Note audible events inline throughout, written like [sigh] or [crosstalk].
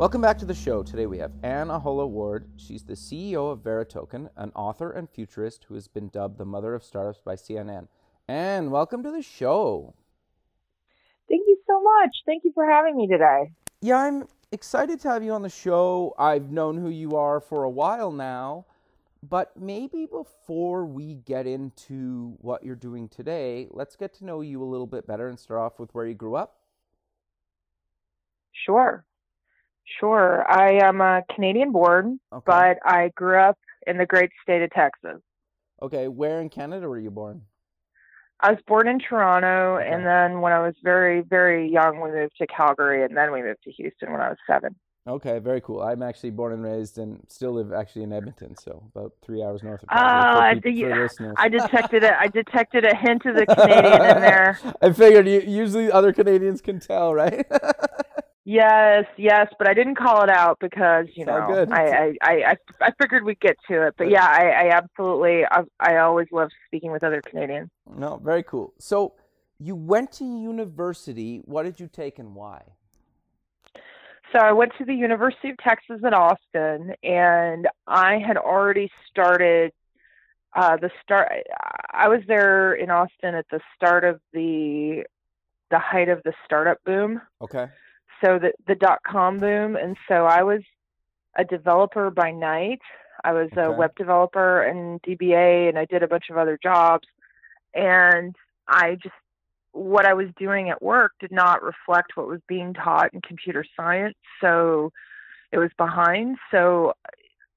Welcome back to the show. Today we have Anne Ahola Ward. She's the CEO of Veritoken, an author and futurist who has been dubbed the mother of startups by CNN. Anne, welcome to the show. Thank you so much. Thank you for having me today. Yeah, I'm excited to have you on the show. I've known who you are for a while now, but maybe before we get into what you're doing today, let's get to know you a little bit better and start off with where you grew up. Sure. Sure. I am a Canadian born, Okay. but I grew up in the great state of Texas. Okay, where in Canada were you born? I was born in Toronto, Okay. and then when I was very, very young, we moved to Calgary, and then we moved to Houston when I was seven. Okay, very cool. I'm actually born and raised and still live actually in Edmonton, so about three hours north of Oh, Calgary. I ah, peop- for listeners. I detected it. I [laughs] detected a hint of the Canadian in there. I figured you, usually other Canadians can tell, right? [laughs] Yes, yes, but I didn't call it out because you It's know. I, I, I, I I figured we'd get to it. But yeah, I, I absolutely I, I always love speaking with other Canadians. no, very cool. So you went to university. What did you take and why? So I went to the University of Texas at Austin, and I had already started uh, the start. I was there in Austin at the start of the the height of the startup boom. Okay. So the the dot com boom and so i was a developer by night. I was a web developer and dba and i did a bunch of other jobs. And i just what i was doing at work did not reflect what was being taught in computer science so it was behind. So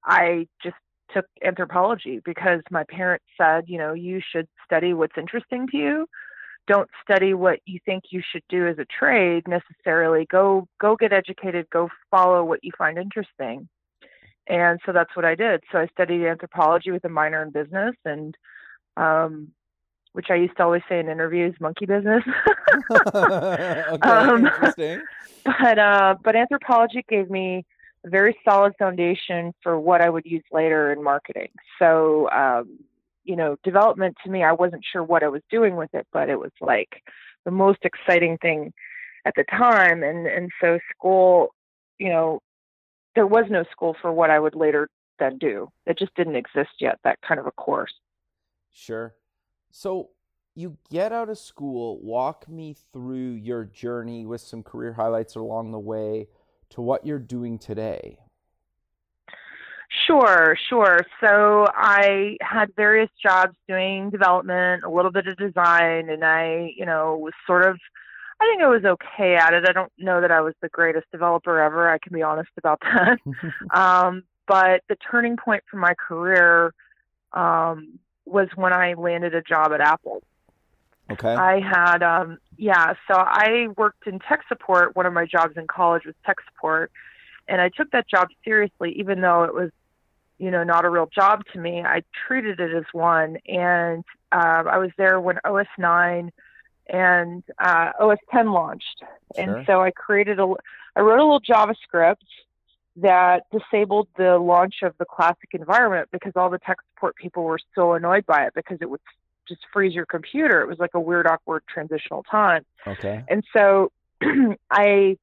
i just took anthropology because my parents said you know you should study what's interesting to you don't study what you think you should do as a trade necessarily go go get educated go follow what you find interesting. And so that's what i did. So i studied anthropology with a minor in business and um which i used to always say in interviews monkey business. [laughs] Okay, Um, interesting. [laughs] but uh but anthropology gave me a very solid foundation for what i would use later in marketing. So um you know development to me i wasn't sure what i was doing with it but it was like the most exciting thing at the time and and so school you know there was no school for what i would later then do it just didn't exist yet that kind of a course Sure. So you get out of school. Walk me through your journey with some career highlights along the way to what you're doing today. Sure, sure. So I had various jobs doing development, a little bit of design, and I, you know, was sort of, I think I was okay at it. I don't know that I was the greatest developer ever. I can be honest about that. [laughs] um, but the turning point for my career um, was when I landed a job at Apple. okay. I had, um, yeah, so I worked in tech support. One of my jobs in college was tech support. And I took that job seriously, even though it was, you know, not a real job to me. I treated it as one. And uh, I was there when OS 9 and uh, OS 10 launched. Sure. And so I created a, I wrote a little JavaScript that disabled the launch of the classic environment because all the tech support people were so annoyed by it because it would just freeze your computer. It was like a weird, awkward transitional time. okay. And so [clears throat] I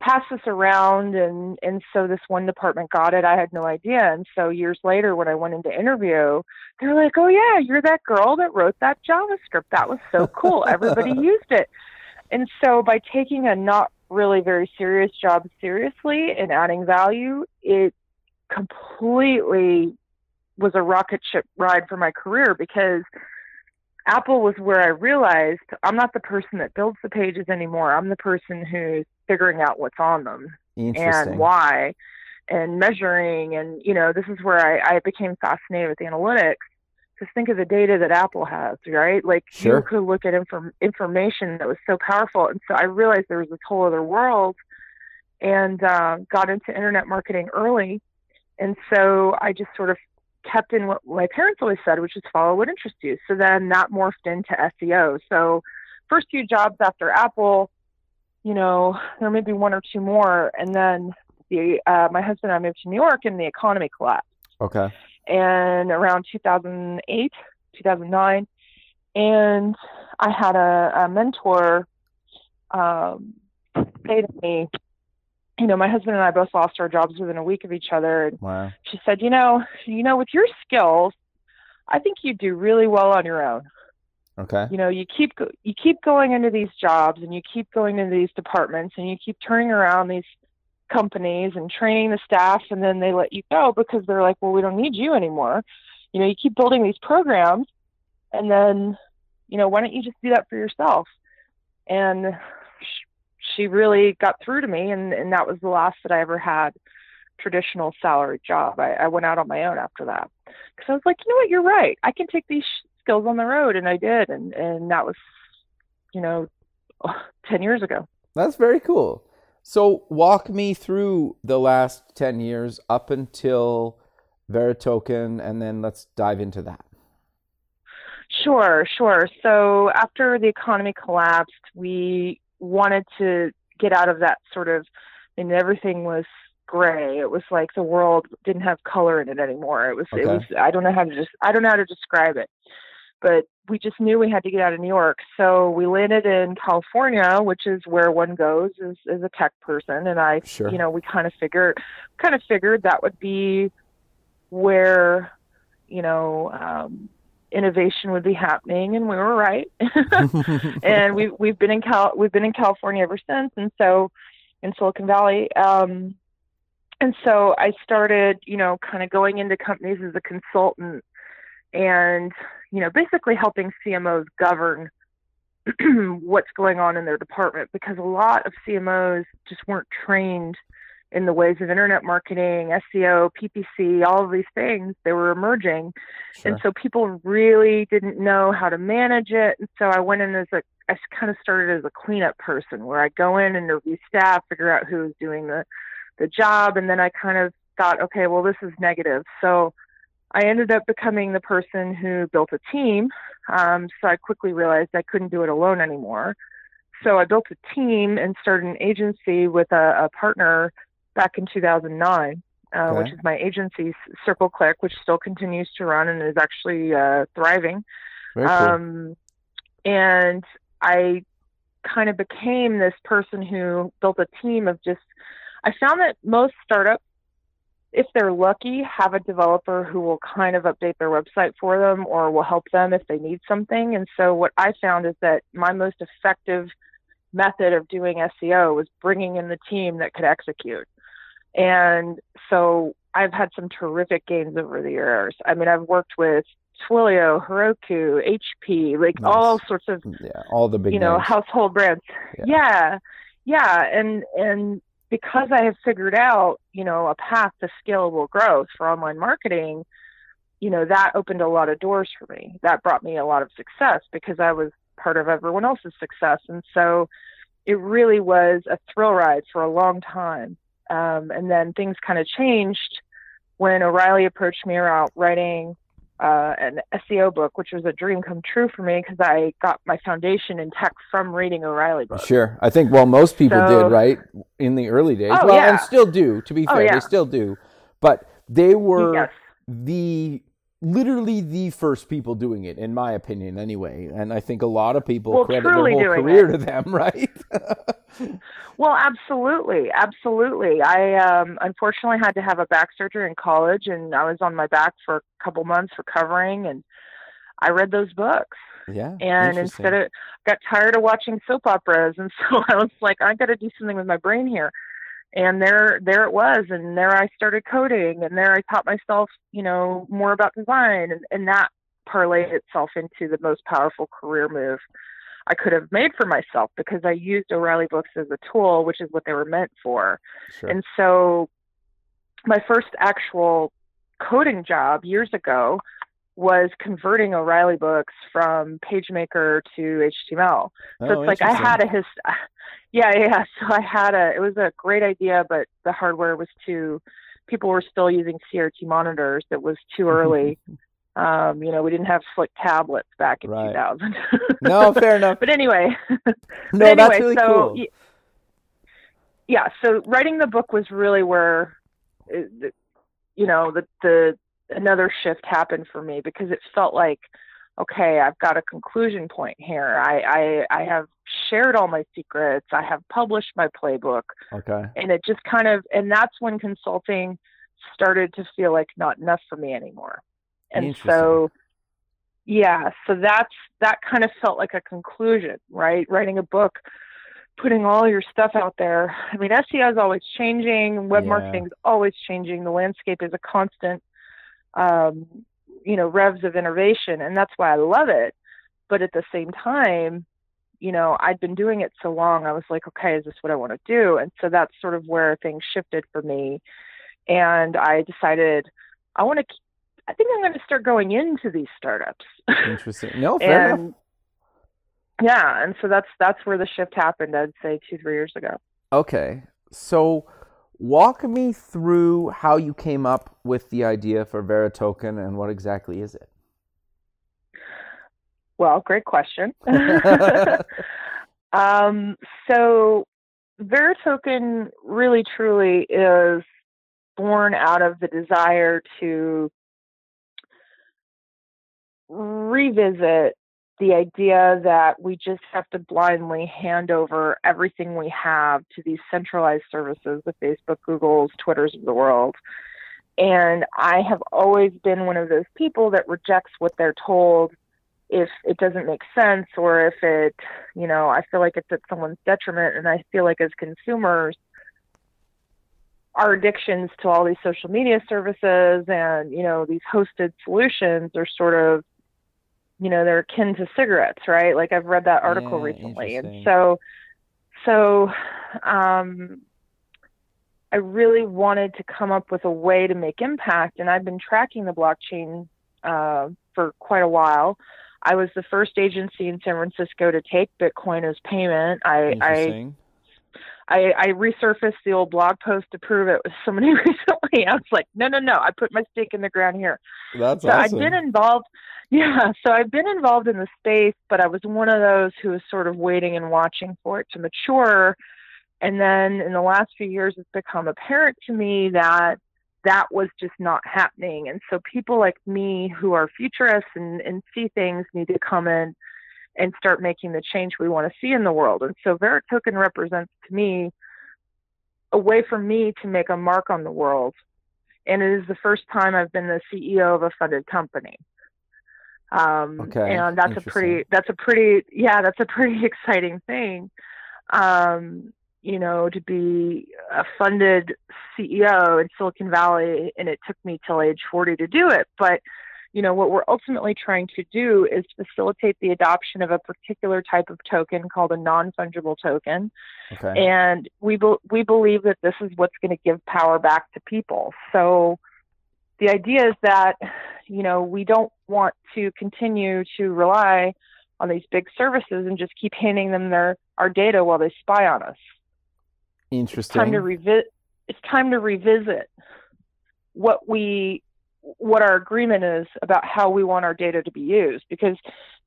passed this around and and so this one department got it. I had no idea. And so years later when I went into interview, they're like, "Oh yeah, you're that girl that wrote that JavaScript. That was so cool. Everybody [laughs] used it." And so by taking a not really very serious job seriously and adding value, it completely was a rocket ship ride for my career because Apple was where I realized I'm not the person that builds the pages anymore. I'm the person who's figuring out what's on them and why and measuring. And, you know, this is where I, I became fascinated with analytics. Just think of the data that Apple has, right? Like Sure. you could look at inform- information that was so powerful, and so I realized there was this whole other world, and uh, got into internet marketing early, and so I just sort of kept in what my parents always said, which is follow what interests you. So then that morphed into SEO. So first few jobs after Apple, you know, there may be one or two more, and then the uh, my husband and I moved to New York, and the economy collapsed Okay. and around 2008, 2009, and I had a, a mentor um, say to me, you know, my husband and I both lost our jobs within a week of each other, and Wow. she said, you know, you know, with your skills, I think you do really well on your own. Okay. You know, you keep go- you keep going into these jobs, and you keep going into these departments, and you keep turning around these companies and training the staff, and then they let you go because they're like, well, we don't need you anymore. You know, you keep building these programs, and then, you know, why don't you just do that for yourself? And she really got through to me, and and that was the last that I ever had traditional salary job. I, I went out on my own after that because I was like, you know what, you're right. I can take these sh- skills on the road, and I did, and and that was, you know, [laughs] ten years ago. That's very cool. So walk me through the last 10 years up until Veritoken and then let's dive into that. Sure, sure. So after the economy collapsed, we wanted to get out of that sort of, and everything was gray. It was like the world didn't have color in it anymore. It was, it was. I don't know how to just, I don't know how to describe it, but we just knew we had to get out of New York. So we landed in California, which is where one goes as, as a tech person. And I, Sure. you know, we kind of figured, kind of figured that would be where, you know, um, innovation would be happening, and we were right. [laughs] and we've we've been in Cal we've been in California ever since, and so in Silicon Valley. Um, and so I started, you know, kind of going into companies as a consultant, and you know, basically helping CMOs govern [clears throat] what's going on in their department because a lot of CMOs just weren't trained in the ways of internet marketing, SEO, PPC, all of these things. They were emerging. Sure. And so people really didn't know how to manage it. And so I went in as a, I kind of started as a cleanup person where I go in and interview staff, figure out who was doing the, the job. And then I kind of thought, okay, well, this is negative. So I ended up becoming the person who built a team. Um, so I quickly realized I couldn't do it alone anymore. So I built a team and started an agency with a, a partner back in 2009 uh, which is my agency, Circle Click, which still continues to run and is actually uh, thriving. Very cool. Um, and I kind of became this person who built a team of just, I found that most startups, if they're lucky, have a developer who will kind of update their website for them or will help them if they need something. And so what I found is that my most effective method of doing SEO was bringing in the team that could execute. And so I've had some terrific gains over the years. I mean, I've worked with Twilio, Heroku, HP, like Nice. all sorts of yeah, all the big you know names. household brands. Yeah. Yeah. yeah, and and because I have figured out you know a path to scalable growth for online marketing, you know that opened a lot of doors for me. That brought me a lot of success because I was part of everyone else's success, and so it really was a thrill ride for a long time. Um, and then things kind of changed when O'Reilly approached me about writing uh, an SEO book, which was a dream come true for me because I got my foundation in tech from reading O'Reilly books. Sure. I think well most people So- did, right? In the early days. Oh, well, yeah. and still do, to be Oh, fair. yeah. They still do. But they were Yes. the literally the first people doing it in my opinion anyway. And I think a lot of people Well, credit their whole career it. to them, [laughs] right? Well, absolutely, absolutely. I um, unfortunately had to have a back surgery in college, and I was on my back for a couple months recovering, and I read those books. yeah. And instead of got tired of watching soap operas, and [laughs] so I was like, I got to do something with my brain here. And there, there it was, and there I started coding, and there I taught myself, you know, more about design, and, and that parlayed itself into the most powerful career move I could have made for myself because I used O'Reilly books as a tool, which is what they were meant for. sure. And so my first actual coding job years ago was converting O'Reilly books from PageMaker to HTML. So Oh, it's like I had a his, yeah, yeah. [laughs] So I had a. It was a great idea, but the hardware was too. People were still using CRT monitors. That was too [laughs] early. um, you know, we didn't have slick tablets back in Right. 2000. [laughs] No, fair enough. but anyway, No, but anyway, that's really so cool. yeah, so writing the book was really where, uh, you know, the the another shift happened for me because it felt like, okay, I've got a conclusion point here. I I, I have shared all my secrets. I have published my playbook, Okay. and it just kind of and that's when consulting started to feel like not enough for me anymore. And so yeah, so that's that kind of felt like a conclusion, right? Writing a book, putting all your stuff out there. I mean, SEO is always changing, web Yeah. marketing is always changing. The landscape is a constant um, you know, revs of innovation, and that's why I love it. But at the same time, you know, I'd been doing it so long, I was like, okay, is this what I want to do? And so that's sort of where things shifted for me. And I decided I want to, I think I'm going to start going into these startups. Interesting. No, [laughs] fair enough. yeah, and so that's that's where the shift happened. I'd say two, three years ago. Okay. So walk me through how you came up with the idea for Veritoken and what exactly is it? Well, great question. [laughs] [laughs] um, so Veritoken really truly is born out of the desire to revisit the idea that we just have to blindly hand over everything we have to these centralized services, the Facebook, Googles, Twitters of the world. And I have always been one of those people that rejects what they're told if it doesn't make sense or if it, you know, I feel like it's at someone's detriment. And I feel like as consumers, our addictions to all these social media services and, you know, these hosted solutions are sort of, you know, they're akin to cigarettes, right? Like I've read that article Yeah, recently. And so, so, um, I really wanted to come up with a way to make impact. And I've been tracking the blockchain uh, for quite a while. I was the first agency in San Francisco to take Bitcoin as payment. I, I. I, I resurfaced the old blog post to prove it with somebody [laughs] recently. I was like, no, no, no. I put my stake in the ground here. That's So awesome. I've been involved. [laughs] Yeah. So I've been involved in the space, but I was one of those who was sort of waiting and watching for it to mature. And then in the last few years, it's become apparent to me that that was just not happening. And so people like me who are futurists and, and see things need to come in and start making the change we want to see in the world. And so Veritoken represents to me a way for me to make a mark on the world. And it is the first time I've been the CEO of a funded company. Um, Okay, and that's a pretty, that's a pretty, yeah, that's a pretty [laughs] exciting thing. Um, you know, to be a funded CEO in Silicon Valley, and it took me till age 40 to do it. But, you know, what we're ultimately trying to do is facilitate the adoption of a particular type of token called a non fungible token. okay. And we, be- we believe that this is what's going to give power back to people. So the idea is that, you know, we don't want to continue to rely on these big services and just keep handing them their our data while they spy on us Interesting. time to revisit it's time to revisit what we what our agreement is about how we want our data to be used because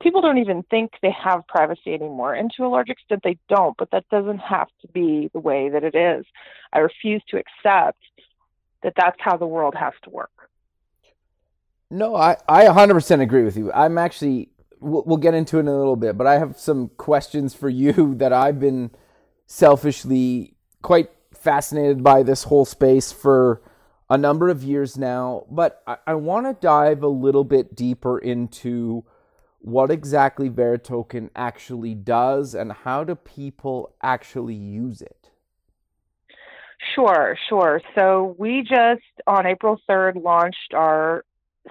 people don't even think they have privacy anymore and to a large extent they don't but that doesn't have to be the way that it is i refuse to accept that that's how the world has to work No, I, I 100% agree with you. I'm actually, we'll, we'll get into it in a little bit, but I have some questions for you [laughs] that I've been selfishly quite fascinated by this whole space for a number of years now. But I, I want to dive a little bit deeper into what exactly Veritoken actually does and how do people actually use it. Sure, sure. So we just on April 3rd launched our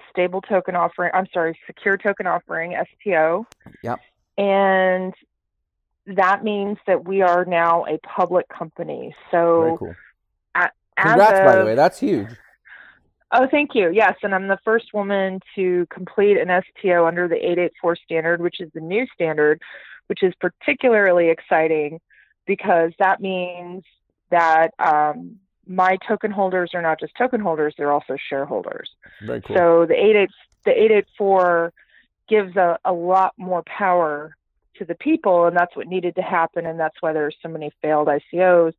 stable token offering. I'm sorry, secure token offering, STO. Yep. And that means that we are now a public company. So cool. Congrats, by the way. That's huge. Oh, thank you. Yes, and I'm the first woman to complete an STO under the 884 standard, which is the new standard, which is particularly exciting because that means that um, my token holders are not just token holders; they're also shareholders. Very cool. So the 88 the 884 gives a, a lot more power to the people, and that's what needed to happen, and that's why there's so many failed ICOs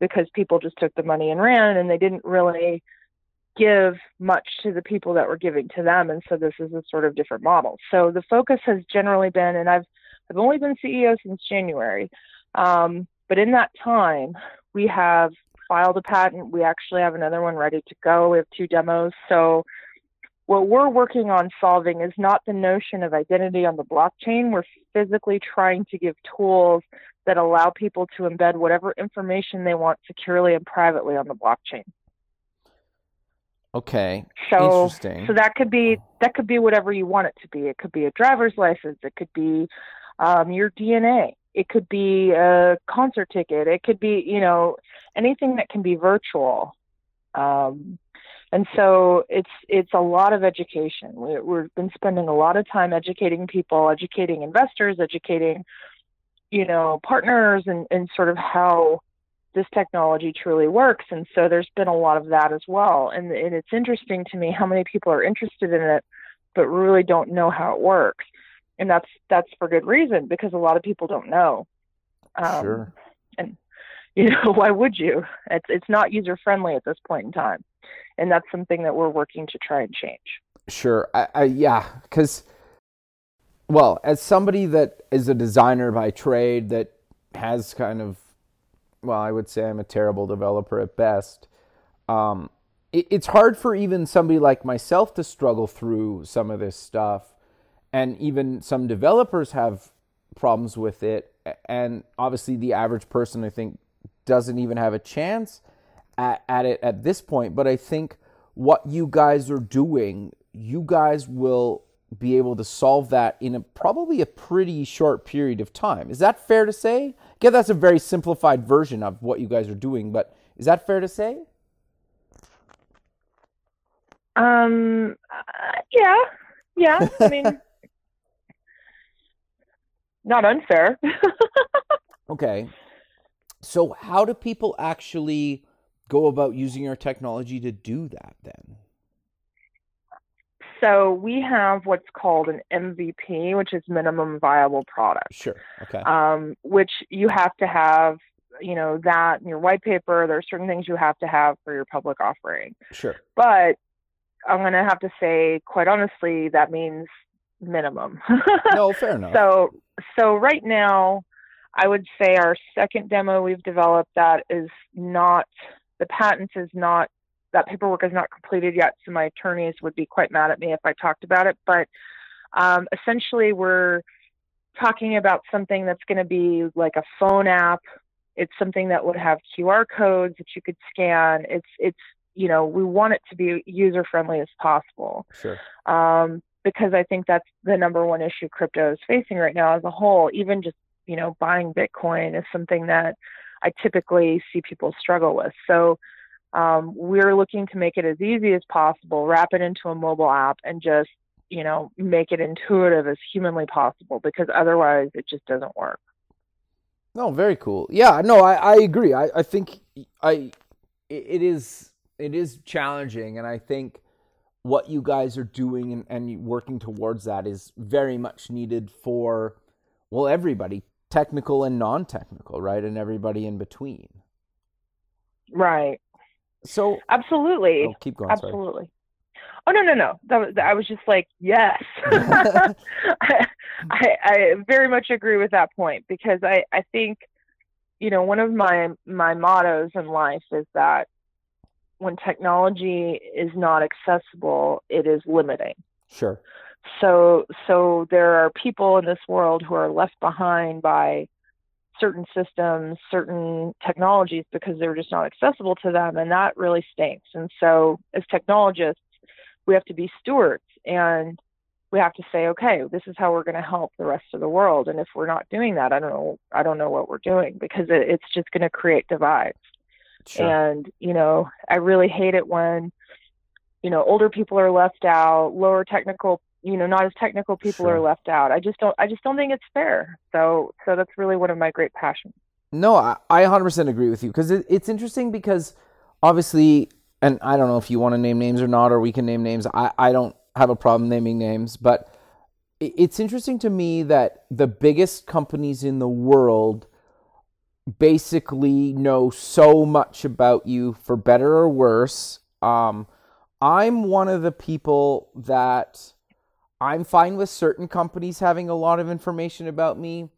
because people just took the money and ran, and they didn't really give much to the people that were giving to them, and so this is a sort of different model. So the focus has generally been, and I've I've only been CEO since January, um, but in that time we have filed a patent. We actually have another one ready to go. We have two demos. So what we're working on solving is not the notion of identity on the blockchain. We're physically trying to give tools that allow people to embed whatever information they want securely and privately on the blockchain. Okay. So, Interesting. so that could be that could be whatever you want it to be. It could be a driver's license. It could be um, your DNA. It could be a concert ticket. It could be you know anything that can be virtual. Um, and so it's it's a lot of education. We, we've been spending a lot of time educating people, educating investors, educating you know partners, and and sort of how this technology truly works. And so there's been a lot of that as well. And, and it's interesting to me how many people are interested in it, but really don't know how it works. And that's that's for good reason because a lot of people don't know. Um, sure. And you know [laughs] why would you? It's it's not user friendly at this point in time, and that's something that we're working to try and change. Sure. I, I yeah, because well, as somebody that is a designer by trade that has kind of well, I would say I'm a terrible developer at best. Um, it, it's hard for even somebody like myself to struggle through some of this stuff, and even some developers have problems with it. And obviously, the average person, I think, doesn't even have a chance at, at it at this point. But I think what you guys are doing, you guys will be able to solve that in a probably a pretty short period of time. Is that fair to say? Again, that's a very simplified version of what you guys are doing, but is that fair to say? Um, uh, yeah, yeah. I mean, [laughs] not unfair. [laughs] okay. So, how do people actually go about using our technology to do that then? So we have what's called an MVP, which is minimum viable product. Sure. Okay. Um, which you have to have, you know, that in your white paper. There are certain things you have to have for your public offering. Sure. But I'm going to have to say, quite honestly, that means minimum. no, [laughs] fair enough. So, so right now, I would say our second demo we've developed that is not the patent is not that paperwork is not completed yet, so my attorneys would be quite mad at me if I talked about it. But um, essentially, we're talking about something that's going to be like a phone app. It's something that would have QR codes that you could scan. It's it's you know we want it to be user friendly as possible. Sure. Um, because I think that's the number one issue crypto is facing right now as a whole. Even just you know buying Bitcoin is something that I typically see people struggle with. So um, we're looking to make it as easy as possible, wrap it into a mobile app, and just you know make it intuitive as humanly possible because otherwise it just doesn't work. No, very cool. Yeah, no, I, I agree. I, I think I it is it is challenging, and I think what you guys are doing and, and working towards that is very much needed for well everybody, technical and non-technical, right, and everybody in between. Right. So absolutely, oh, keep going. Absolutely. Sorry. Oh no no no! That was, I was just like yes. [laughs] [laughs] I, I, I very much agree with that point because I I think you know one of my my mottos in life is that when technology is not accessible, it is limiting. Sure. So so there are people in this world who are left behind by certain systems, certain technologies because they're just not accessible to them, and that really stinks. And so, as technologists, we have to be stewards and we have to say, okay, this is how we're going to help the rest of the world. And if we're not doing that, I don't know, I don't know what we're doing because it, it's just going to create divides. Sure. And you know, I really hate it when you know, older people are left out, lower technical, you know, not as technical people Sure. are left out. I just don't I just don't think it's fair. So so that's really one of my great passions. No, I, I 100% agree with you because it, it's interesting because obviously, and I don't know if you want to name names or not, or we can name names. I, I don't have a problem naming names, but it, it's interesting to me that the biggest companies in the world basically know so much about you for better or worse. Um, I'm one of the people that I'm fine with certain companies having a lot of information about me.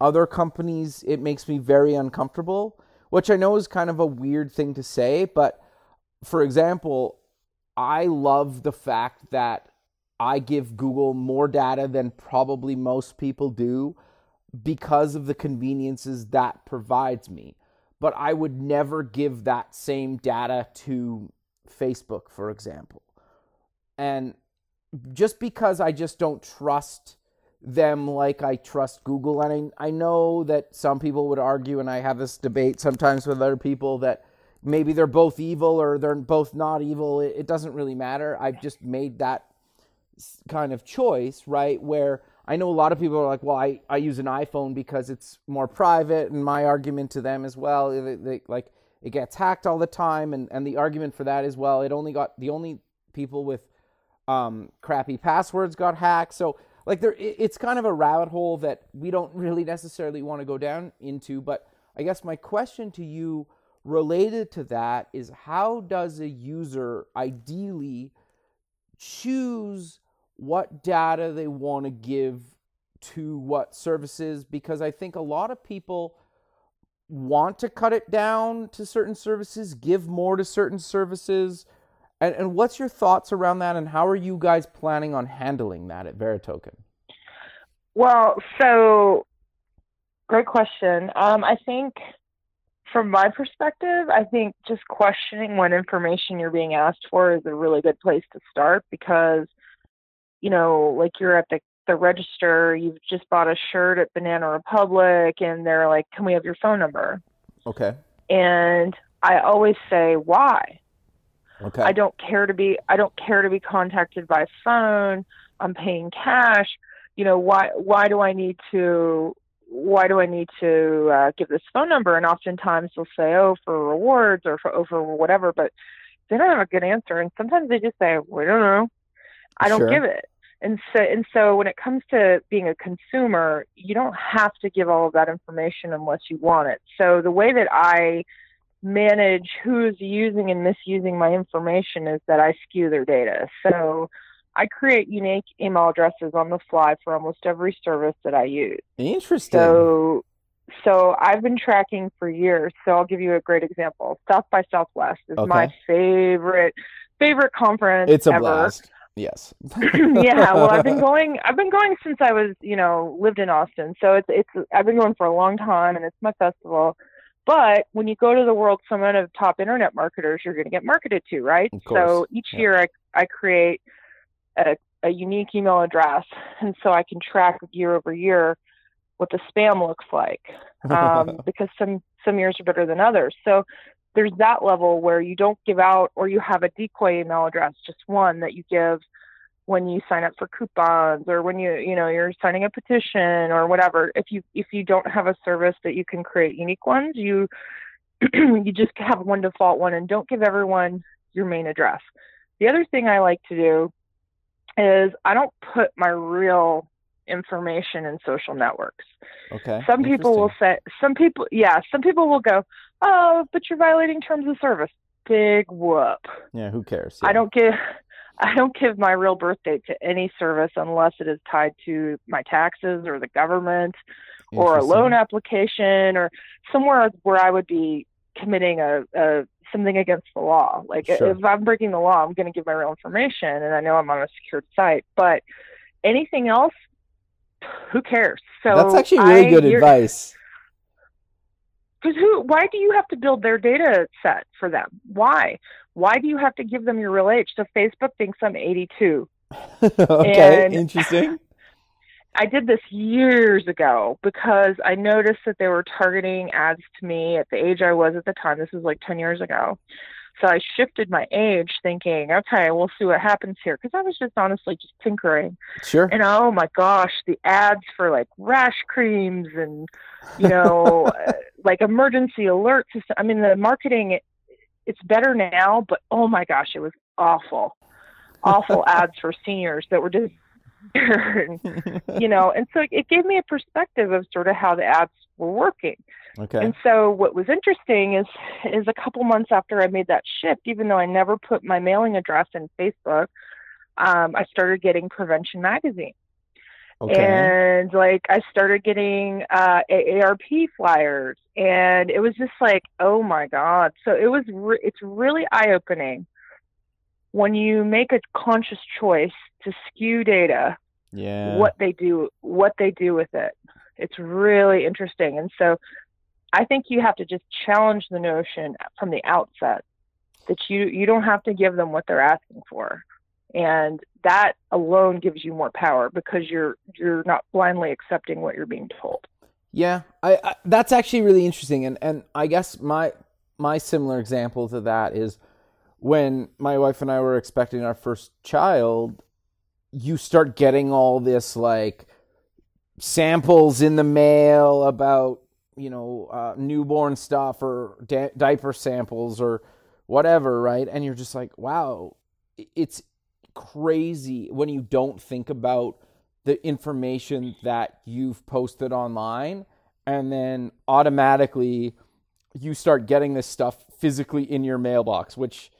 Other companies, it makes me very uncomfortable, which I know is kind of a weird thing to say. But for example, I love the fact that I give Google more data than probably most people do because of the conveniences that provides me. But I would never give that same data to Facebook, for example. And just because I just don't trust them like I trust Google. And I, I know that some people would argue, and I have this debate sometimes with other people, that maybe they're both evil or they're both not evil. It, it doesn't really matter. I've just made that kind of choice, right? Where I know a lot of people are like, well, I, I use an iPhone because it's more private. And my argument to them as well, they, they, like, it gets hacked all the time. And, and the argument for that is, well, it only got the only people with um, crappy passwords got hacked. So like there, it's kind of a rabbit hole that we don't [laughs] really necessarily want to go down into. But I guess my question to you related to that is how does a user ideally choose what data they want to give to what services? Because I think a lot of people want to cut it down to certain services, give more to certain services. And, and what's your thoughts around that, and how are you guys planning on handling that at Veritoken? Well, so great question. Um, I think from my perspective, I think just questioning what information you're being asked for is a really good place to start because, you know, like you're at the, the register, you've just bought a shirt at Banana Republic, and they're like, Can we have your phone number? Okay. And I always say, Why? Okay. I don't care to be I don't care to be contacted by phone. I'm paying cash. You know, why why do I need to why do I need to uh, give this phone number? And oftentimes they'll say, oh, for rewards or for, oh, whatever, but they don't have a good answer. And sometimes they just say, we don't know. I don't Sure. give it. And so, and so when it comes to being a consumer, you don't have to give all of that information unless you want it. So the way that I manage who's using and misusing my information is that I skew their data. So I create unique email addresses on the fly for almost every service that I use. Interesting. So so I've been tracking for years. So I'll give you a great example. South by Southwest is my favorite favorite conference it's a ever. blast. Yes. [laughs] yeah, well, I've been [laughs] going. I've been going since I was, you know, lived in Austin. So it's it's. I've been going for a long time, and it's my festival. But when you go to the World Summit of the Top Internet Marketers, you're going to get marketed to, right? So each yeah. year, I I create a a unique email address, and so I can track year over year what the spam looks like um, [laughs] because some some years are better than others. So there's that level where you don't give out or you have a decoy email address, just one that you give when you sign up for coupons or when you you know you're signing a petition or whatever. If you if you don't have a service that you can create unique ones, you [clears throat] you just have one default one and don't give everyone your main address. The other thing I like to do is I don't put my real information in social networks okay. some people will say some people yeah some people will go oh but you're violating terms of service big whoop Yeah. Who cares? i don't give i don't give my real birth date to any service unless it is tied to my taxes or the government or a loan application or somewhere where i would be committing a, a something against the law like Sure. if i'm breaking the law i'm going to give my real information and i know i'm on a secured site but anything else who cares so That's actually really I- good advice. because who? Why do you have to build their data set for them? Why? Why do you have to give them your real age? So Facebook thinks I'm 82. [laughs] okay. And- Interesting. [laughs] I did this years ago because I noticed that they were targeting ads to me at the age I was at the time. This was like 10 years ago. So I shifted my age thinking, okay, we'll see what happens here. Because I was just honestly just tinkering. Sure. And oh my gosh, the ads for like rash creams and, you know, [laughs] uh, like emergency alerts. I mean, the marketing, it's better now, but oh my gosh, it was awful. Awful [laughs] ads for seniors that were just, [laughs] you know, and so it gave me a perspective of sort of how the ads were working. Okay. And so what was interesting is is a couple months after I made that shift, even though I never put my mailing address in Facebook, um, I started getting Prevention Magazine. Okay. And like I started getting uh, AARP flyers, and it was just like, oh my god! So it was re- it's really eye opening when you make a conscious choice to skew data. yeah. What they do, what they do with it, it's really interesting. And so I think you have to just challenge the notion from the outset that you you don't have to give them what they're asking for. And that alone gives you more power because you're you're not blindly accepting what you're being told. Yeah, I, I that's actually really interesting, and and I guess my my similar example to that is when my wife and I were expecting our first child. You start getting all this like samples in the mail about you know uh, newborn stuff or diaper samples or whatever, right? And you're just like, wow, it's crazy when you don't think about the information that you've posted online and then automatically you start getting this stuff physically in your mailbox which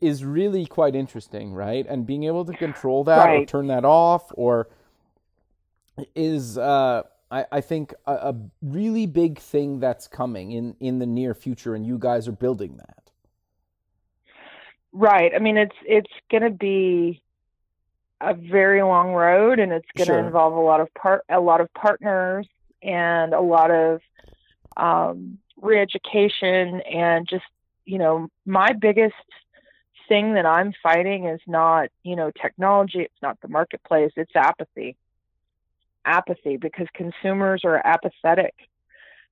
is really quite interesting right and being able to control that Right. or turn that off or is uh I, I think a, a really big thing that's coming in in the near future and you guys are building that Right. I mean, it's it's going to be a very long road, and it's going to Sure. involve a lot of part a lot of partners and a lot of um, re-education and just you know my biggest thing that I'm fighting is not you know technology. It's not the marketplace. It's apathy. Apathy because consumers are apathetic.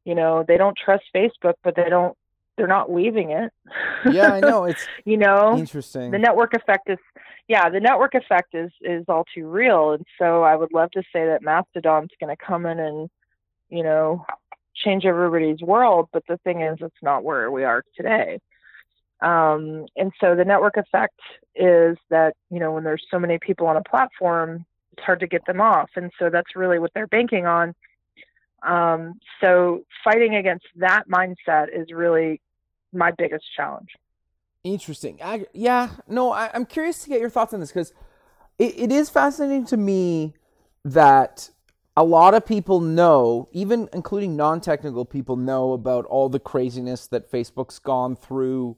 You know, they don't trust Facebook, but they don't. They're not leaving it. yeah i know. [laughs] It's you know, interesting. The network effect is yeah the network effect is is all too real. And so i would love to say that mastodon's going to come in and you know change everybody's world but the thing is it's not where we are today. Um, and so the network effect is that you know when there's so many people on a platform it's hard to get them off. And so that's really what they're banking on. Um, so fighting against that mindset is really my biggest challenge Interesting. I, yeah, no, I, I'm curious to get your thoughts on this because it, it is fascinating to me that a lot of people know, even including non technical people, know about all the craziness that Facebook's gone through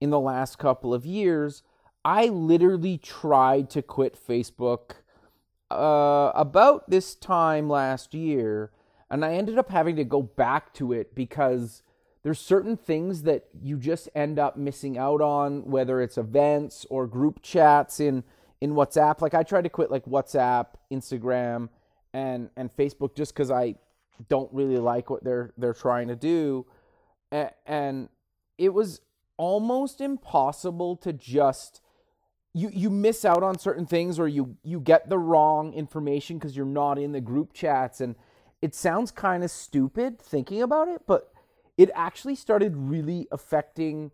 in the last couple of years. I literally tried to quit Facebook uh, about this time last year, and I ended up having to go back to it because there's certain things that you just end up missing out on, whether it's events or group chats in in WhatsApp. Like I tried to quit like WhatsApp, Instagram, and and Facebook just because I don't really like what they're they're trying to do, and, and it was almost impossible to just you you miss out on certain things or you you get the wrong information because you're not in the group chats and it sounds kind of stupid thinking about it but it actually started really affecting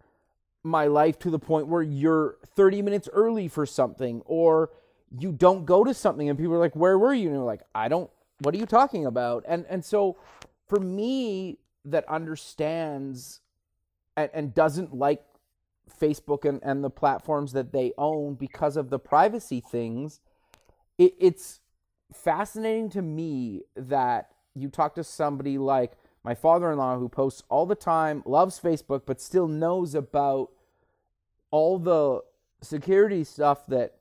my life to the point where you're 30 minutes early for something or you don't go to something and people are like where were you? And you're like i don't what are you talking about? And and so for me that understands and, and doesn't like facebook and, and the platforms that they own because of the privacy things it, it's fascinating to me that you talk to somebody like my father-in-law who posts all the time loves facebook but still knows about all the security stuff that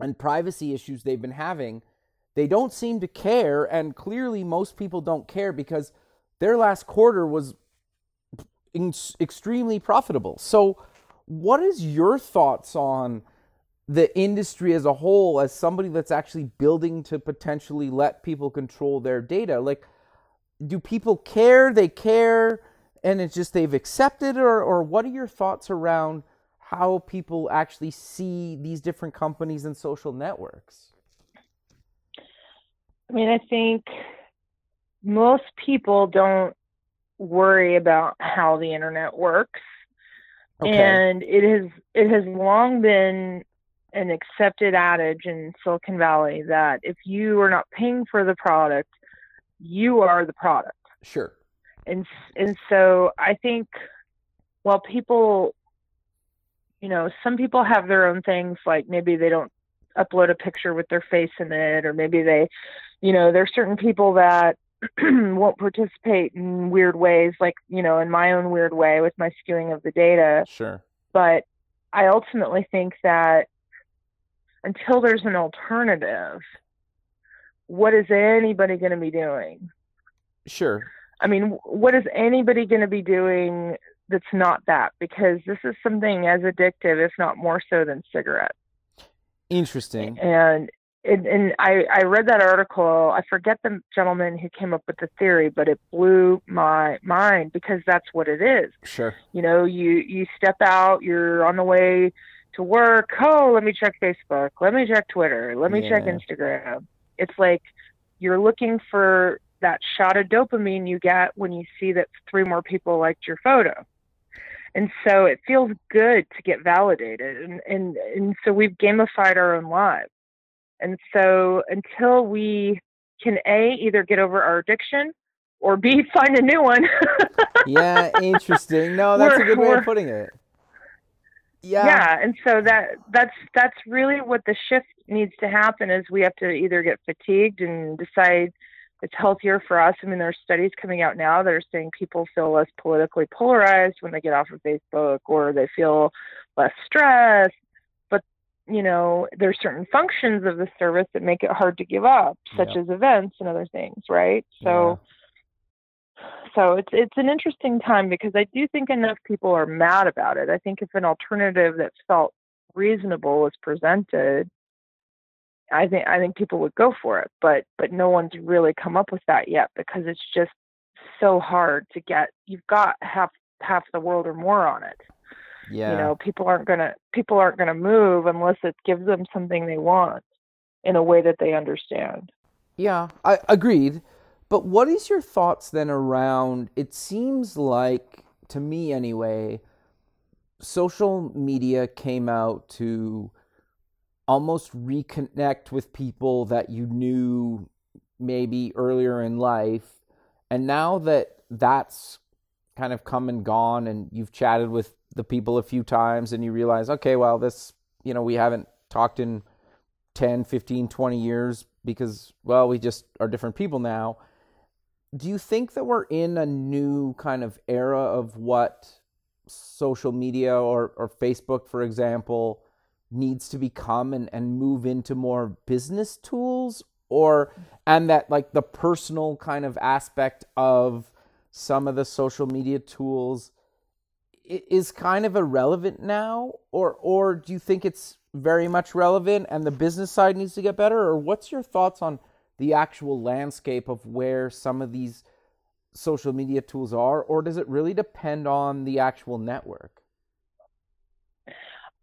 and privacy issues they've been having they don't seem to care and clearly most people don't care because their last quarter was in- extremely profitable. So what is your thoughts on the industry as a whole as somebody that's actually building to potentially let people control their data? Like do people care they care and it's just they've accepted or or what are your thoughts around how people actually see these different companies and social networks? I mean, I think most people don't worry about how the internet works. Okay. And it has it has long been an accepted adage in Silicon Valley that if you are not paying for the product, you are the product. Sure. And and so I think while people you know, some people have their own things like maybe they don't upload a picture with their face in it or maybe they you know, there's certain people that [clears throat] won't participate in weird ways, like, you know, in my own weird way with my skewing of the data. Sure. But I ultimately think that until there's an alternative, what is anybody going to be doing? Sure. I mean, what is anybody going to be doing that's not that? Because this is something as addictive, if not more so, than cigarettes. Interesting. And and, and I, I read that article. I forget the gentleman who came up with the theory, but it blew my mind because that's what it is. Sure. You know, you you step out, you're on the way to work. Oh, let me check Facebook. Let me check Twitter. Let me yeah. check Instagram. It's like you're looking for that shot of dopamine you get when you see that three more people liked your photo. And so it feels good to get validated. And, and, and so we've gamified our own lives. And so until we can A, either get over our addiction or B, [laughs] find a new one. yeah, interesting. No, that's we're, a good way of putting it. Yeah. Yeah, and so that that's that's really what the shift needs to happen is we have to either get fatigued and decide it's healthier for us. I mean, there are studies coming out now that are saying people feel less politically polarized when they get off of Facebook or they feel less stressed But, you know, there's certain functions of the service that make it hard to give up, such yeah. as events and other things, right? So yeah. So it's it's an interesting time because I do think enough people are mad about it. I think if an alternative that felt reasonable was presented, I think I think people would go for it. But but no one's really come up with that yet because it's just so hard to get you've got half half the world or more on it yeah. you know people aren't gonna people aren't gonna move unless it gives them something they want in a way that they understand yeah i agreed but what is your thoughts then around it seems like to me anyway social media came out to almost reconnect with people that you knew maybe earlier in life and now that that's kind of come and gone and you've chatted with the people a few times and you realize, okay, well, this, you know, we haven't talked in 10, 15, 20 years because, well, we just are different people now. Do you think that we're in a new kind of era of what social media or, or Facebook, for example, needs to become and, and move into more business tools? Or, and that like the personal kind of aspect of some of the social media tools is kind of irrelevant now or or do you think it's very much relevant and the business side needs to get better or what's your thoughts on the actual landscape of where some of these social media tools are or does it really depend on the actual network?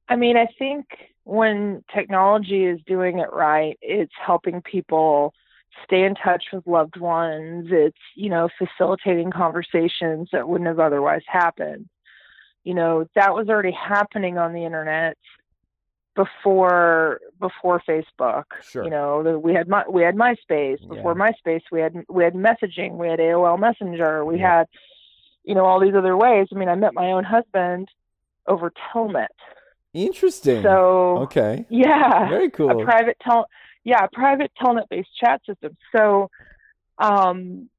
I mean i think when technology is doing it right it's helping people stay in touch with loved ones. It's you know facilitating conversations that wouldn't have otherwise happened. You know that was already happening on the internet before before Facebook. Sure. You know, we had my, we had MySpace before yeah. MySpace. We had we had messaging. We had AOL Messenger. We yeah. had you know all these other ways. I mean, I met my own husband over Telnet. Interesting. So okay. Yeah. Very cool. A private tel yeah, a private Telnet based chat system. So um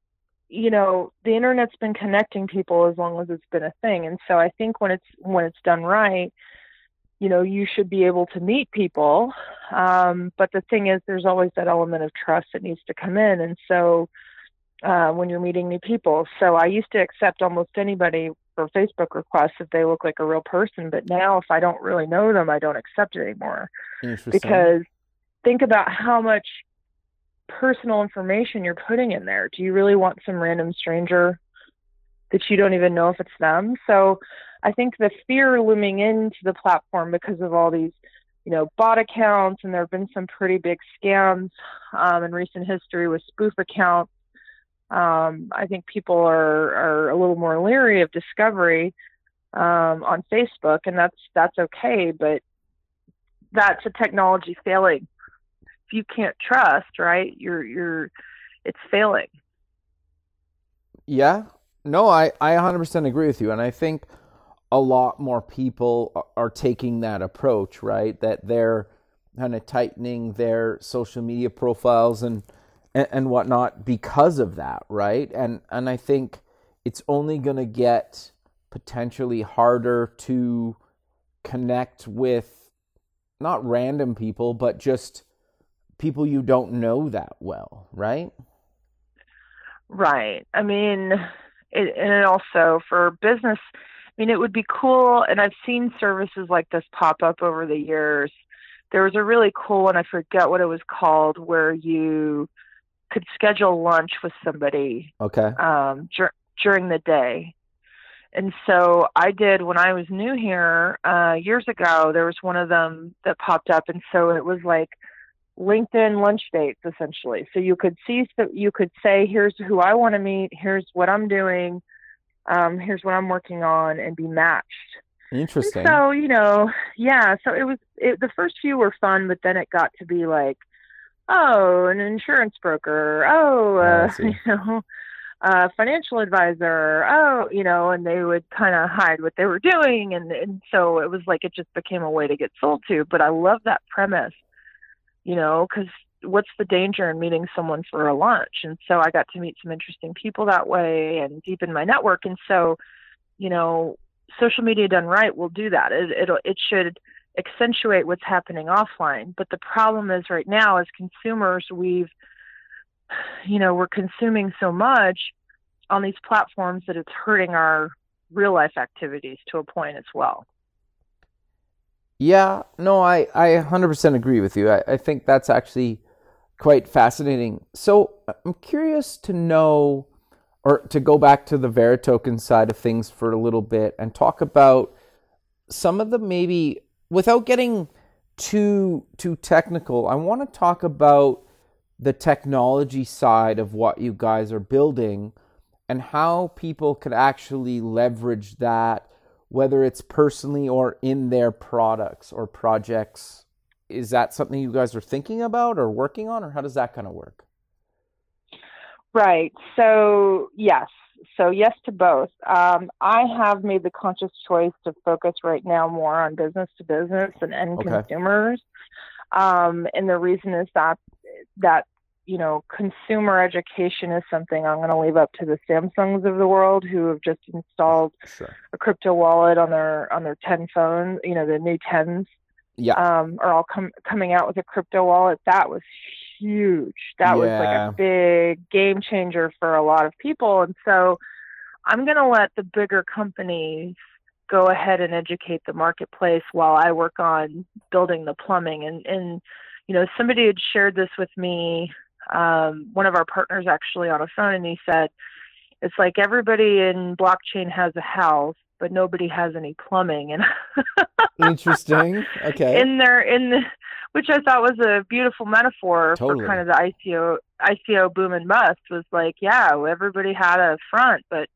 you know the internet's been connecting people as long as it's been a thing and so i think when it's when it's done right you know you should be able to meet people. Um, but the thing is there's always that element of trust that needs to come in. And so uh, when you're meeting new people so i used to accept almost anybody for facebook requests if they look like a real person. But now if i don't really know them i don't accept it anymore. Because think about how much personal information you're putting in there. Do you really want some random stranger that you don't even know if it's them. So I think the fear looming into the platform because of all these, you know, bot accounts, and there have been some pretty big scams um, in recent history with spoof accounts. Um, I think people are, are a little more leery of discovery um, on Facebook, and that's that's okay. But that's a technology failing. If you can't trust, right, you're you're it's failing. Yeah, no, I I 100% agree with you, and I think a lot more people are taking that approach, right? That they're kind of tightening their social media profiles and, and and whatnot because of that, right? And and I think it's only going to get potentially harder to connect with not random people, but just people you don't know that well, right? Right. I mean, it, and also for business, mean, it would be cool. And I've seen services like this pop up over the years. There was a really cool one, I forget what it was called, where you could schedule lunch with somebody Okay. um, dur- during the day. And so I did when I was new here uh, years ago. There was one of them that popped up, and so it was like LinkedIn lunch dates essentially. So you could see, so you could say, "Here's who I want to meet. Here's what I'm doing. Um, here's what I'm working on," and be matched. Interesting. So you know, yeah. So it was it, the first few were fun, but then it got to be like, oh, an insurance broker. Oh, I uh, [laughs] see. you know, uh, financial advisor. Oh, you know, and they would kind of hide what they were doing, and and so it was like it just became a way to get sold to. But I love that premise, you know, because what's the danger in meeting someone for a lunch? And so I got to meet some interesting people that way and deepen my network. And so, you know, social media done right will do that. It it'll, it should accentuate what's happening offline. But the problem is right now as consumers we've you know, we're consuming so much on these platforms that it's hurting our real life activities to a point as well. Yeah, no, I, I 100% agree with you. I, I think that's actually quite fascinating. So uh, I'm curious to know, or to go back to the Veritoken side of things for a little bit and talk about some of the maybe, without getting too too technical, I want to talk about the technology side of what you guys are building and how people could actually leverage that whether it's personally or in their products or projects. Is that something you guys are thinking about or working on, or how does that kind of work? Right. So, yes. So, yes to both. Um, I have made the conscious choice to focus right now more on business to business and end Okay. consumers. Um, and the reason is that that you know consumer education is something I'm going to leave up to the Samsungs of the world who have just installed Sure. a crypto wallet on their on their 10 phone. You know the new 10s Yeah. um, are all com- coming out with a crypto wallet. That was huge. That was like a big game changer for a lot of people. And so I'm going to let the bigger companies go ahead and educate the marketplace while I work on building the plumbing. And, and you know, somebody had shared this with me, um, one of our partners actually on a phone, and he said, it's like everybody in blockchain has a house, but nobody has any plumbing. And [laughs] Interesting. Okay. in there in the, which I thought was a beautiful metaphor Totally. for kind of the ICO ICO boom and bust was like, yeah, everybody had a front, but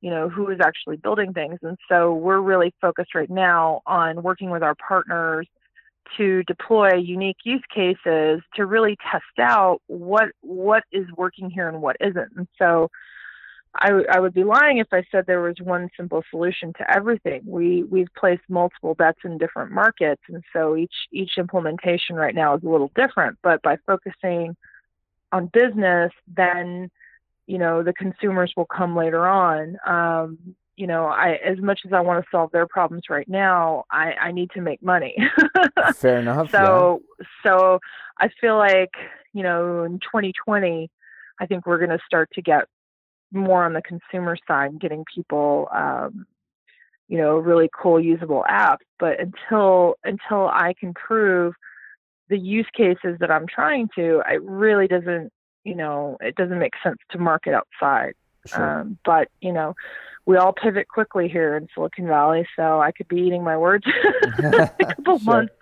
you know, who is actually building things. And so we're really focused right now on working with our partners to deploy unique use cases to really test out what what is working here and what isn't. And so I, w- I would be lying if I said there was one simple solution to everything. We we've placed multiple bets in different markets, and so each each implementation right now is a little different. But by focusing on business, then you know the consumers will come later on. Um, you know, I as much as I want to solve their problems right now, I, I need to make money. [laughs] Fair enough. so so I feel like you know in 2020, I think we're going to start to get more on the consumer side, getting people, um, you know, really cool usable apps. But until until I can prove the use cases that I'm trying to, it really doesn't, you know, it doesn't make sense to market outside. Sure. Um, but you know, we all pivot quickly here in Silicon Valley, so I could be eating my words [laughs] in a couple [laughs] Sure. months.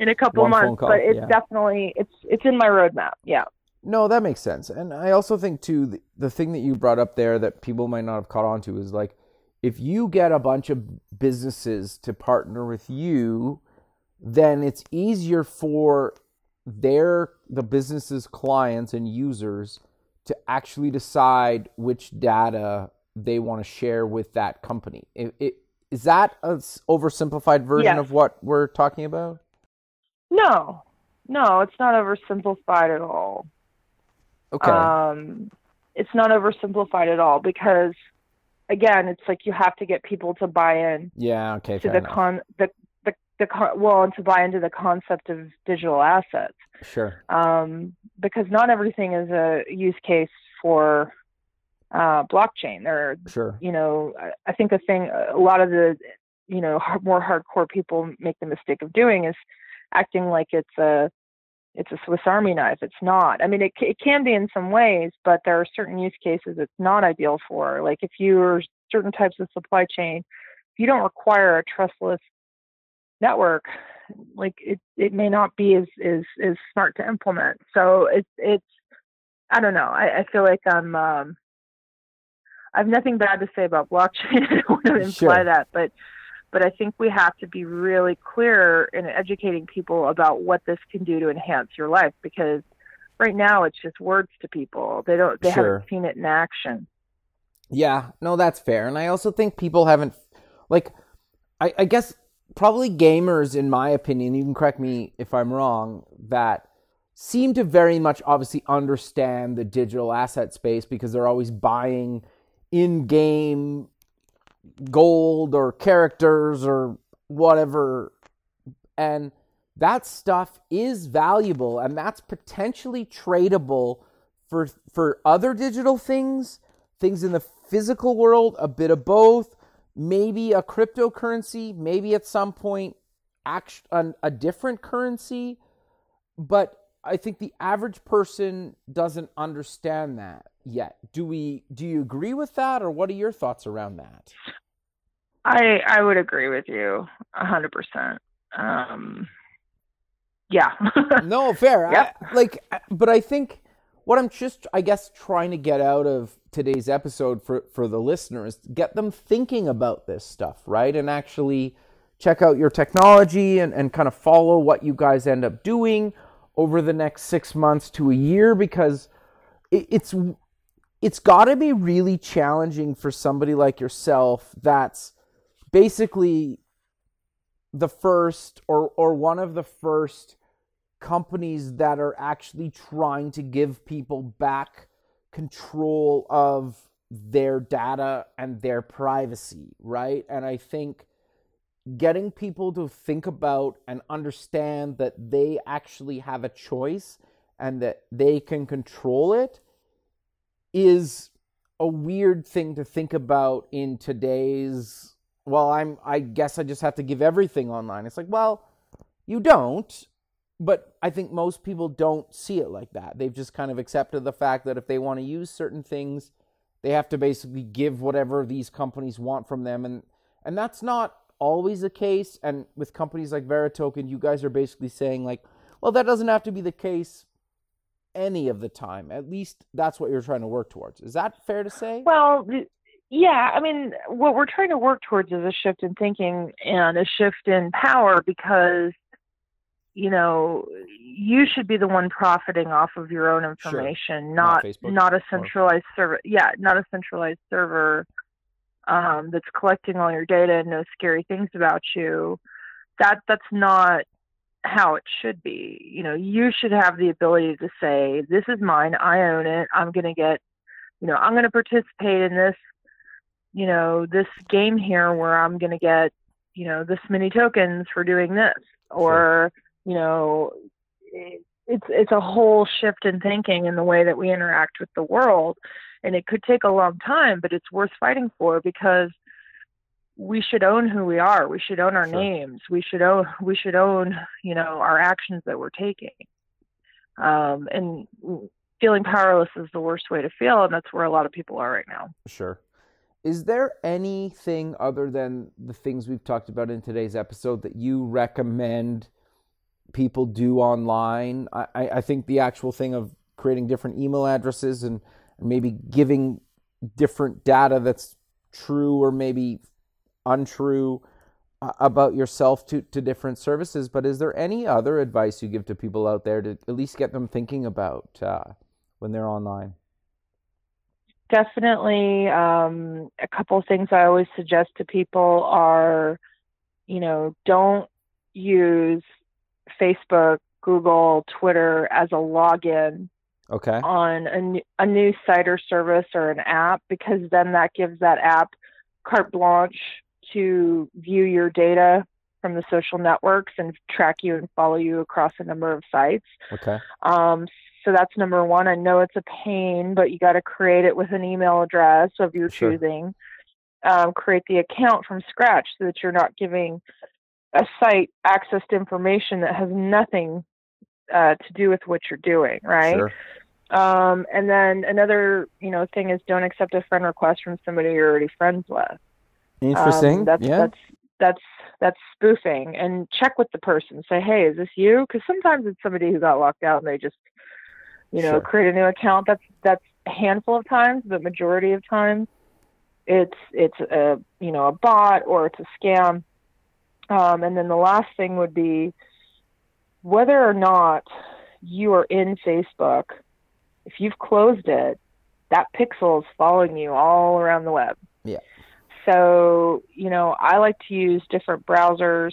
In a couple One months, call, but it's yeah. definitely it's it's in my roadmap. Yeah. No, that makes sense. And I also think too the, the thing that you brought up there that people might not have caught on to is like if you get a bunch of businesses to partner with you, then it's easier for their the business's clients and users to actually decide which data they want to share with that company. It, it, is that a s- oversimplified version Yes. of what we're talking about? No, no, it's not oversimplified at all. Okay. Um, it's not oversimplified at all because, again, it's like you have to get people to buy in yeah, okay, to the enough. con the the the con- well, and to buy into the concept of digital assets. sure. Um, because not everything is a use case for uh, blockchain. There, are, Sure. you know, I, I think the thing a lot of the you know more hardcore people make the mistake of doing is acting like it's a it's a Swiss Army knife. It's not. I mean, it, it can be in some ways, but there are certain use cases it's not ideal for. Like if you're certain types of supply chain, if you don't require a trustless network, like it, it may not be as, as, as smart to implement. So it's, it's, I don't know. I, I feel like I'm, um, I have nothing bad to say about blockchain. [laughs] I don't want to imply Sure. that, but but I think we have to be really clear in educating people about what this can do to enhance your life because right now it's just words to people. They don't they Sure. haven't seen it in action. Yeah, no, that's fair. And I also think people haven't, like, I, I guess probably gamers, in my opinion, you can correct me if I'm wrong, that seem to very much obviously understand the digital asset space because they're always buying in game gold or characters or whatever. And that stuff is valuable and that's potentially tradable for for other digital things, things in the physical world, a bit of both, maybe a cryptocurrency, maybe at some point act, an, a different currency, but I think the average person doesn't understand that yet. Do we do you agree with that or what are your thoughts around that? I I would agree with you a hundred percent. Um yeah. [laughs] no, fair. Yep. I, like, but I think what I'm just, I guess, trying to get out of today's episode for for the listeners, get them thinking about this stuff, right? And actually check out your technology and, and kind of follow what you guys end up doing over the next six months to a year because it, it's it's got to be really challenging for somebody like yourself that's basically the first or or one of the first companies that are actually trying to give people back control of their data and their privacy, right? And I think getting people to think about and understand that they actually have a choice and that they can control it is a weird thing to think about in today's well i'm i guess i just have to give everything online. It's like well you don't but i think most people don't see it like that. They've just kind of accepted the fact that if they want to use certain things they have to basically give whatever these companies want from them. And and that's not always the case. And with companies like veritoken you guys are basically saying like well that doesn't have to be the case any of the time at least that's what you're trying to work towards is that fair to say Well, yeah, I mean, what we're trying to work towards is a shift in thinking and a shift in power because, you know, you should be the one profiting off of your own Sure. information, Not not not a or- centralized server. Yeah, not a centralized server um, that's collecting all your data and knows scary things about you. That that's not how it should be. You know, you should have the ability to say, "This is mine. I own it. I'm going to get." you know, I'm going to participate in this, you know, this game here where I'm going to get, you know, this many tokens for doing this, or, you know, it's it's a whole shift in thinking in the way that we interact with the world, and it could take a long time, but it's worth fighting for because we should own who we are. We should own our Sure. names. We should own we should own, you know, our actions that we're taking. Um, and feeling powerless is the worst way to feel and that's where a lot of people are right now Sure. Is there anything other than the things we've talked about in today's episode that you recommend people do online? I, I think the actual thing of creating different email addresses and maybe giving different data that's true or maybe untrue uh, about yourself to, to different services. But is there any other advice you give to people out there to at least get them thinking about uh, when they're online? definitely um, a couple of things I always suggest to people are, you know, don't use Facebook, Google, Twitter as a login okay. on a, a new site or service or an app because then that gives that app carte blanche to view your data from the social networks and track you and follow you across a number of sites. Okay. Um, so that's number one. I know it's a pain, but you got to create it with an email address of your sure. choosing. Um, create the account from scratch so that you're not giving a site access to information that has nothing uh, to do with what you're doing, right? Sure. Um, and then another, you know, thing is don't accept a friend request from somebody you're already friends with. Interesting. Um, that's yeah. that's that's that's spoofing. And check with the person. Say, hey, is this you? Because sometimes it's somebody who got locked out and they just you know, sure. create a new account. That's that's a handful of times, but majority of times it's it's a you know a bot or it's a scam. Um, and then the last thing would be whether or not you are in Facebook. If you've closed it, that pixel is following you all around the web. Yeah. So you know, I like to use different browsers.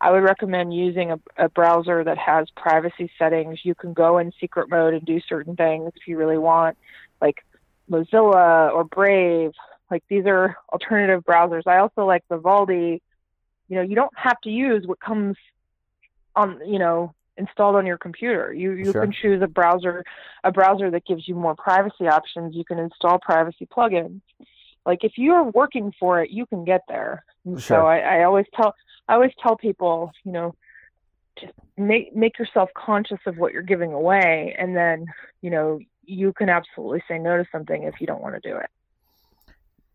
I would recommend using a, a, browser that has privacy settings. You can go in secret mode and do certain things if you really want, like Mozilla or Brave. Like these are alternative browsers. I also like Vivaldi. You know, you don't have to use what comes on, you know, installed on your computer. You you sure. can choose a browser, a browser that gives you more privacy options. You can install privacy plugins. Like if you are working for it, you can get there. Sure. So I, I always tell I always tell people, you know, just make make yourself conscious of what you're giving away, and then you know you can absolutely say no to something if you don't want to do it.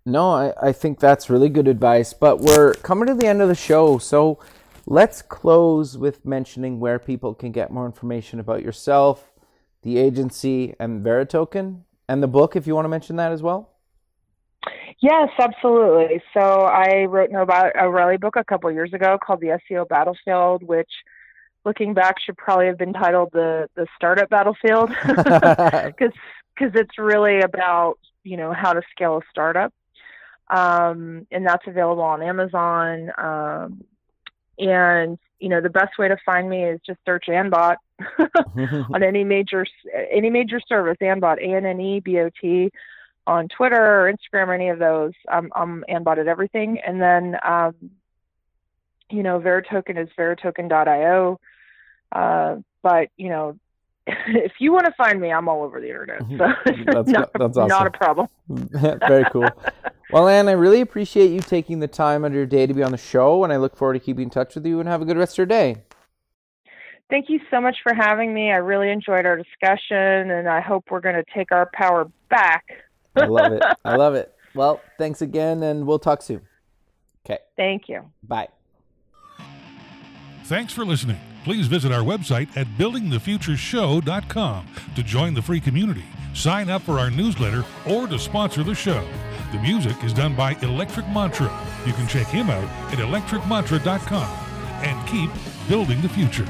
No, I, I think that's really good advice. But we're coming to the end of the show, so let's close with mentioning where people can get more information about yourself, the agency, and Veritoken, and the book. If you want to mention that as well. Yes, absolutely. So I wrote about a O'Reilly book a couple years ago called The SEO Battlefield, which looking back should probably have been titled the the startup battlefield [laughs] [laughs] because because it's really about you know how to scale a startup um, and that's available on amazon um, and you know the best way to find me is just search annebot [laughs] on any major any major service annebot a-n-n-e-b-o-t on Twitter or Instagram or any of those. I'm, I'm Annebot at everything. And then, um, you know, Veritoken is veritoken.io. Uh, but, you know, [laughs] if you want to find me, I'm all over the internet. So that's, [laughs] not, that's awesome. not a problem. [laughs] Very cool. Well, Anne, I really appreciate you taking the time out of your day to be on the show, and I look forward to keeping in touch with you and have a good rest of your day. Thank you so much for having me. I really enjoyed our discussion, and I hope we're going to take our power back I love it. I love it. Well, thanks again, and we'll talk soon. Okay. Thank you. Bye. Thanks for listening. Please visit our website at buildingthefutureshow.com to join the free community, sign up for our newsletter, or to sponsor the show. The music is done by Electric Mantra. You can check him out at electricmantra.com and keep building the future.